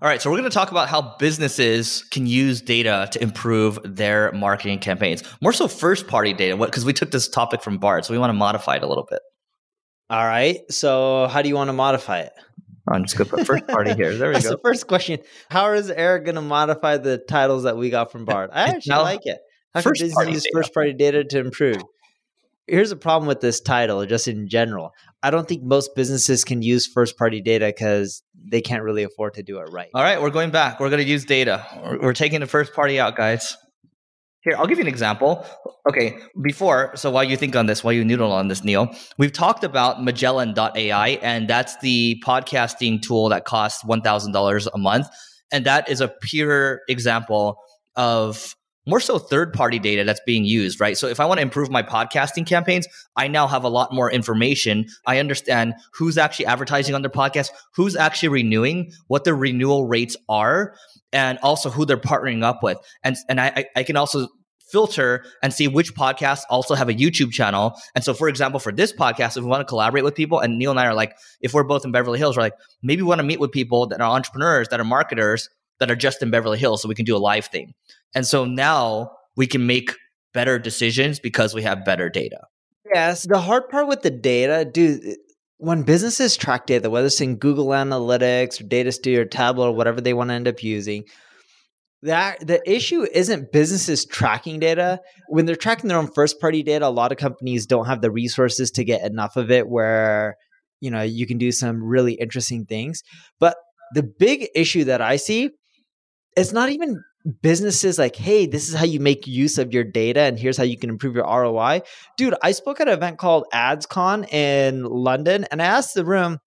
All right, so we're going to talk about how businesses can use data to improve their marketing campaigns. More so, first party data, because we took this topic from Bard, so we want to modify it a little bit. All right, so how do you want to modify it? I'm just going to put first party here. There we That's go. the first question. How is Eric going to modify the titles that we got from Bard? I actually Now, like it. How can party use first party data to improve? Here's a problem with this title, just in general. I don't think most businesses can use first party data because they can't really afford to do it right. All right, we're going back. We're going to use data. We're, taking the first party out, guys. Here, I'll give you an example. Okay, before, so while you think on this, while you noodle on this, Neil, we've talked about Magellan.ai, and that's the podcasting tool that costs $1,000 a month. And that is a pure example of more so third party data that's being used, right? So if I want to improve my podcasting campaigns, I now have a lot more information. I understand who's actually advertising on their podcast, who's actually renewing, what their renewal rates are, and also who they're partnering up with. And and I, I- I can also filter and see which podcasts also have a YouTube channel. And so, for example, for this podcast, if we want to collaborate with people, and Neil and I are like, if we're both in Beverly Hills, we're like, maybe we want to meet with people that are entrepreneurs, that are marketers, that are just in Beverly Hills, so we can do a live thing. And so now we can make better decisions because we have better data. Yes, the hard part with the data, dude, eh, when businesses track data, whether it's in Google Analytics or Data Studio or Tableau or whatever they want to end up using, that the issue isn't businesses tracking data. When they're tracking their own first party data, a lot of companies don't have the resources to get enough of it where you know you can do some really interesting things. But the big issue that I see it's not even businesses like, hey, this is how you make use of your data and here's how you can improve your ROI. Dude, I spoke at an event called AdsCon in London and I asked the room,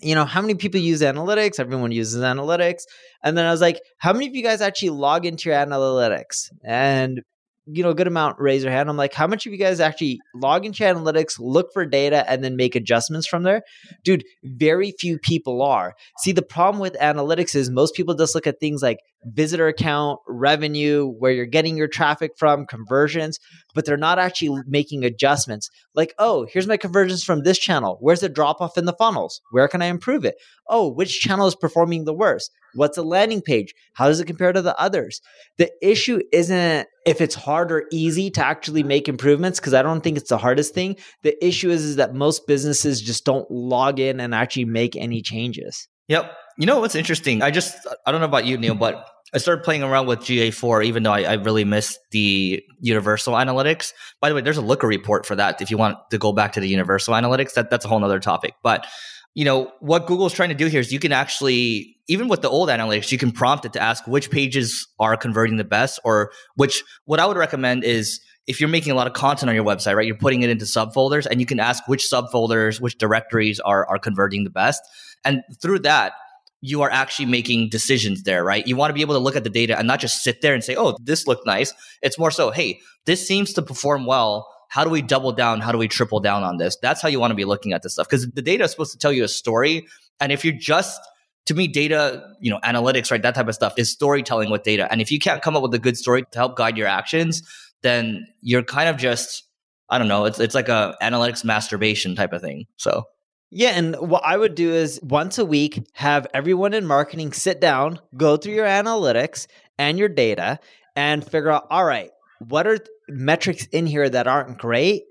you know, how many people use analytics? Everyone uses analytics. And then I was like, how many of you guys actually log into your analytics? And you know, a good amount raise your hand. I'm like, how much of you guys actually log into analytics, look for data, and then make adjustments from there? Dude, very few people are. See, the problem with analytics is most people just look at things like visitor account, revenue, where you're getting your traffic from, conversions, but they're not actually making adjustments. Like, oh, here's my conversions from this channel. Where's the drop off in the funnels? Where can I improve it? Oh, which channel is performing the worst? What's a landing page? How does it compare to the others? The issue isn't if it's hard or easy to actually make improvements, because I don't think it's the hardest thing. The issue is, is that most businesses just don't log in and actually make any changes. Yep. You know what's interesting? I just I don't know about you, Neil, but I started playing around with GA4, even though I, I really missed the Universal Analytics. By the way, there's a Looker report for that if you want to go back to the Universal Analytics. That that's a whole other topic. But you know, what Google's trying to do here is you can actually, even with the old analytics, you can prompt it to ask which pages are converting the best or which, what I would recommend is if you're making a lot of content on your website, right, you're putting it into subfolders and you can ask which subfolders, which directories are, are converting the best. And through that, you are actually making decisions there, right? You want to be able to look at the data and not just sit there and say, oh, this looked nice. It's more so, hey, this seems to perform well how do we double down? How do we triple down on this? That's how you want to be looking at this stuff because the data is supposed to tell you a story. And if you're just, to me, data, you know, analytics, right, that type of stuff is storytelling with data. And if you can't come up with a good story to help guide your actions, then you're kind of just, I don't know, it's it's like a analytics masturbation type of thing. So yeah, and what I would do is once a week have everyone in marketing sit down, go through your analytics and your data and figure out all right, what are metrics in here that aren't great?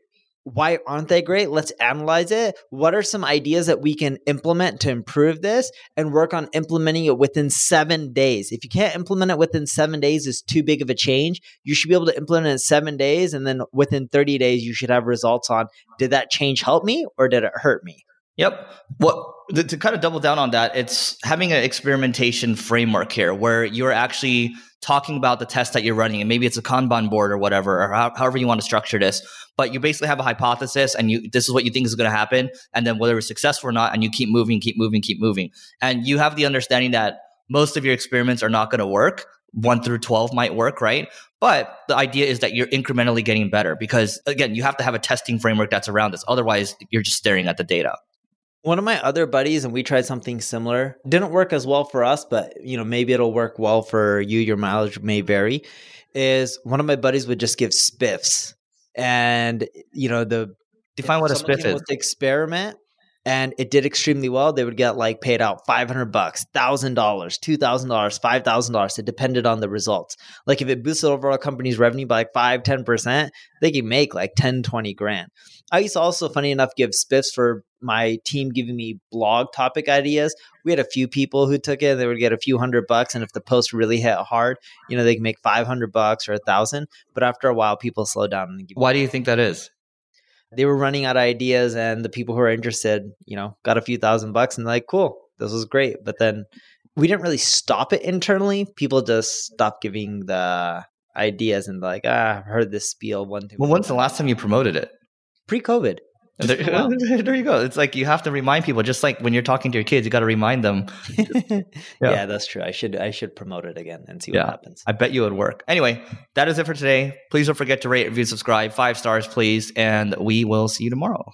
Why aren't they great? Let's analyze it. What are some ideas that we can implement to improve this and work on implementing it within seven days? If you can't implement it within seven days, it's too big of a change. You should be able to implement it in seven days. And then within 30 days, you should have results on did that change help me or did it hurt me? Yep. Well, to kind of double down on that, it's having an experimentation framework here where you're actually talking about the test that you're running, and maybe it's a Kanban board or whatever, or how, however you want to structure this. But you basically have a hypothesis, and you this is what you think is going to happen, and then whether it's successful or not, and you keep moving, keep moving, keep moving, and you have the understanding that most of your experiments are not going to work. One through twelve might work, right? But the idea is that you're incrementally getting better because again, you have to have a testing framework that's around this. Otherwise, you're just staring at the data. One of my other buddies, and we tried something similar. Didn't work as well for us, but you know maybe it'll work well for you. Your mileage may vary. Is one of my buddies would just give spiffs, and you know the define what a spiff is. Experiment, and it did extremely well. They would get like paid out five hundred bucks, thousand dollars, two thousand dollars, five thousand dollars. It depended on the results. Like if it boosted overall company's revenue by like five, ten percent, they could make like 10, 20 grand. I used to also, funny enough, give spiffs for my team giving me blog topic ideas. We had a few people who took it. They would get a few hundred bucks, and if the post really hit hard, you know, they can make five hundred bucks or a thousand. But after a while, people slow down. And give Why do you think that is? They were running out of ideas, and the people who are interested, you know, got a few thousand bucks, and like, cool, this was great. But then we didn't really stop it internally. People just stopped giving the ideas and like, ah, I've heard this spiel one. Two, well, when's the last time you promoted it? Pre-COVID. There, there, you go. It's like you have to remind people, just like when you're talking to your kids, you got to remind them. yeah. yeah. that's true. I should I should promote it again and see what yeah, happens. I bet you it would work. Anyway, that is it for today. Please don't forget to rate, review, subscribe, five stars, please, and we will see you tomorrow.